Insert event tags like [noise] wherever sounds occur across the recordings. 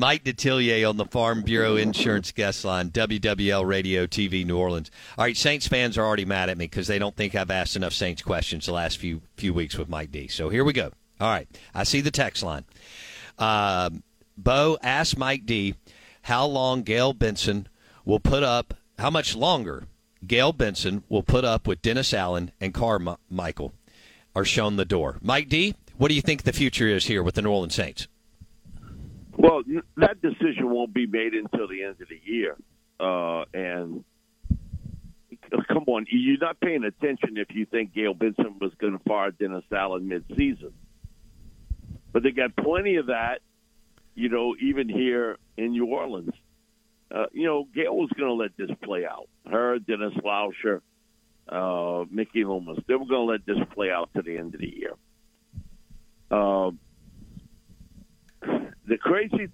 Mike Detillier on the Farm Bureau Insurance Guest Line, WWL Radio TV New Orleans. All right, Saints fans are already mad at me because they don't think I've asked enough Saints questions the last few few weeks with Mike D. So here we go. All right, I see the text line. Uh, Bo asked Mike D how long Gayle Benson will put up, how much longer Gayle Benson will put up with Dennis Allen and Carmichael are shown the door. Mike D, what do you think the future is here with the New Orleans Saints? Well, that decision won't be made until the end of the year. Uh, and come on, you're not paying attention if you think Gayle Benson was going to fire Dennis Allen midseason. But they got plenty of that, you know, even here in New Orleans. Uh, you know, Gayle was going to let this play out. Her, Dennis Lauscher, uh, Mickey Loomis, they were going to let this play out to the end of the year. Uh, the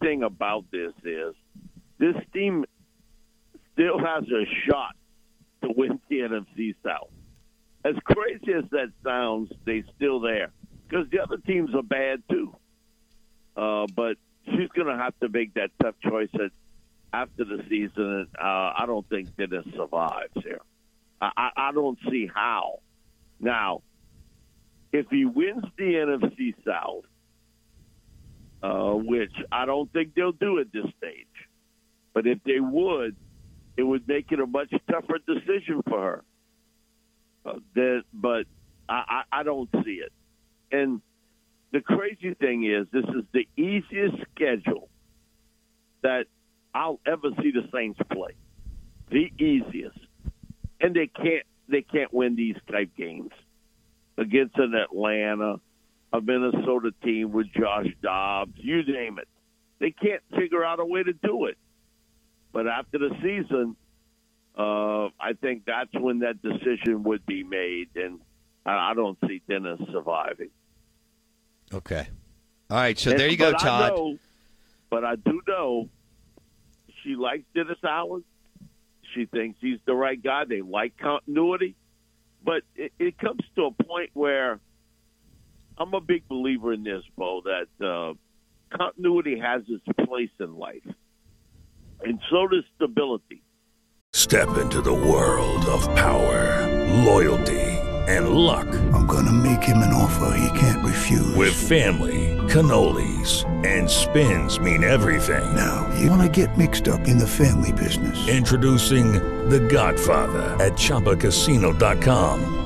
thing about this is this team still has a shot to win the NFC South. As crazy as that sounds, they're still there because the other teams are bad too. Uh, but she's going to have to make that tough choice after the season. Uh, I don't think it survives here. I, I don't see how. Now, if he wins the NFC South, uh, which I don't think they'll do at this stage, but if they would, it would make it a much tougher decision for her. Uh, that, but I, I, I don't see it. And the crazy thing is, this is the easiest schedule that I'll ever see the Saints play. The easiest, and they can't they can't win these type games against an Atlanta, a Minnesota team with Josh Dobbs, you name it. They can't figure out a way to do it. But after the season, uh, I think that's when that decision would be made, and I, I don't see Dennis surviving. Okay. All right. So and, there you go, Todd. I know, but I do know she likes Dennis Allen. She thinks he's the right guy. They like continuity. But it, it comes to a point where I'm a big believer in this, Bo, that uh, continuity has its place in life. And so does stability. Step into the world of power, loyalty, and luck. I'm going to make him an offer he can't refuse. With family, cannolis, and spins mean everything. Now, you want to get mixed up in the family business. Introducing The Godfather at Chumbacasino.com.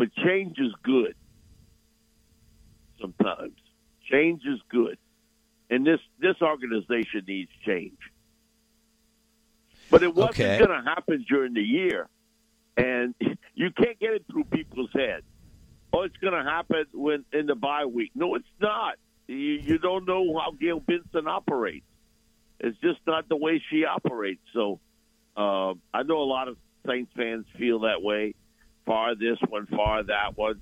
But change is good. Sometimes change is good, and this this organization needs change. But it wasn't Okay. going to happen during the year, and [laughs] you can't get it through people's heads. Oh, it's going to happen when in the bye week. No, it's not. You, you don't know how Gayle Benson operates. It's just not the way she operates. So uh, I know a lot of Saints fans feel that way. Far this one, far that one,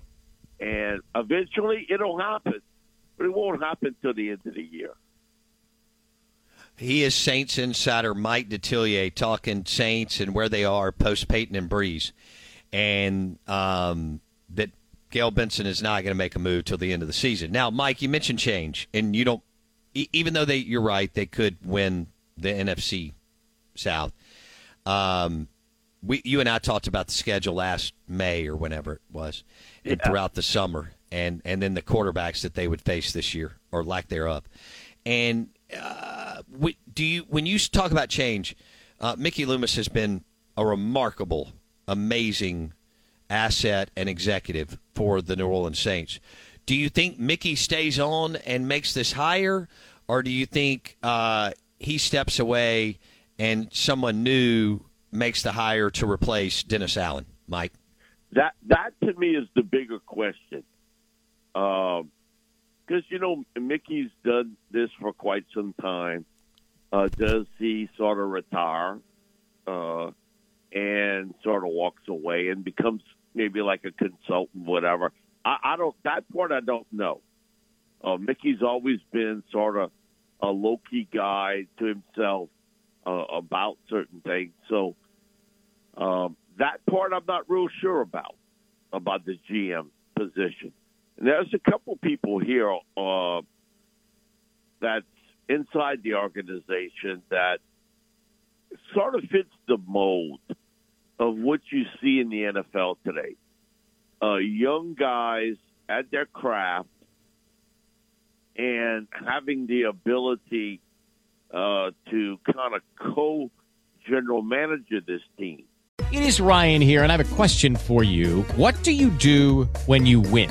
and eventually it'll happen, but it won't happen till the end of the year. He is Saints insider Mike Detillier talking Saints and where they are post Payton and Brees, and um, that Gayle Benson is not going to make a move till the end of the season. Now, Mike, you mentioned change, and you don't. Even though they, you're right, they could win the NFC South. Um, we, you and I talked about the schedule last May or whenever it was, and throughout the summer, and and then the quarterbacks that they would face this year or lack thereof, and uh, do you when you talk about change, uh, Mickey Loomis has been a remarkable, amazing asset and executive for the New Orleans Saints. Do you think Mickey stays on and makes this hire, or do you think uh, he steps away and someone new makes the hire to replace Dennis Allen? Mike, That that to me is the bigger question, because you know Mickey's done this for quite some time. Uh, does he sort of retire uh, and sort of walks away and becomes maybe like a consultant, whatever? I, I don't. That part I don't know. Uh, Mickey's always been sort of a low key guy to himself uh, about certain things, so. Um, that part I'm not real sure about about the GM position. And there's a couple people here uh, that's inside the organization that sort of fits the mold of what you see in the NFL today. Uh, young guys at their craft and having the ability uh, to kind of co general manager this team. It is Ryan here, and I have a question for you. What do you do when you win?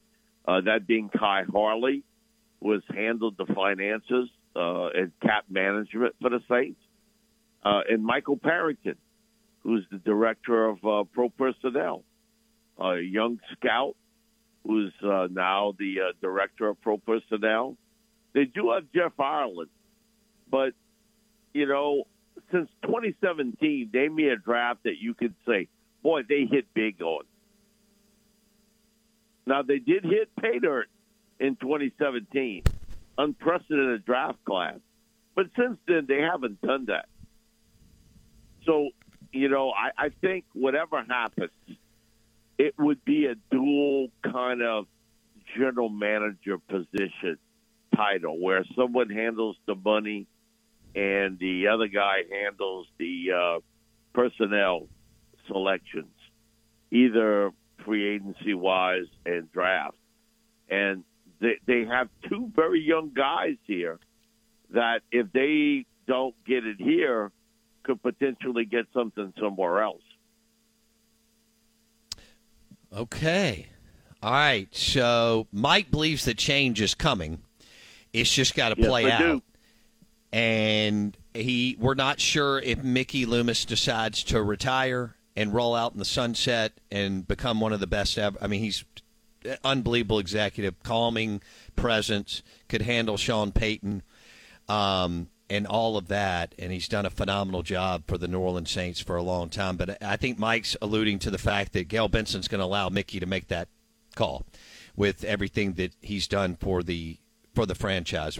Uh, that being Khai Harley, who has handled the finances uh, and cap management for the Saints, uh, and Michael Parenton, who's the director of uh, pro personnel, a young scout who's uh, now the uh, director of pro personnel. They do have Jeff Ireland, but you know, since 2017, they made a draft that you could say, boy, they hit big on. Now they did hit pay dirt in 2017, unprecedented draft class, but since then they haven't done that. So, you know, I, I think whatever happens, it would be a dual kind of general manager position title where someone handles the money and the other guy handles the uh, personnel selections, either free agency wise and draft. And they, they have two very young guys here that if they don't get it here, could potentially get something somewhere else. Okay. All right. So Mike believes that change is coming. It's just got to Yes, play out. do. And he, we're not sure if Mickey Loomis decides to retire and roll out in the sunset and become one of the best ever. I mean, he's unbelievable executive, calming presence, could handle Sean Payton, um, and all of that. And he's done a phenomenal job for the New Orleans Saints for a long time. But I think Mike's alluding to the fact that Gayle Benson's going to allow Mickey to make that call with everything that he's done for the for the franchise.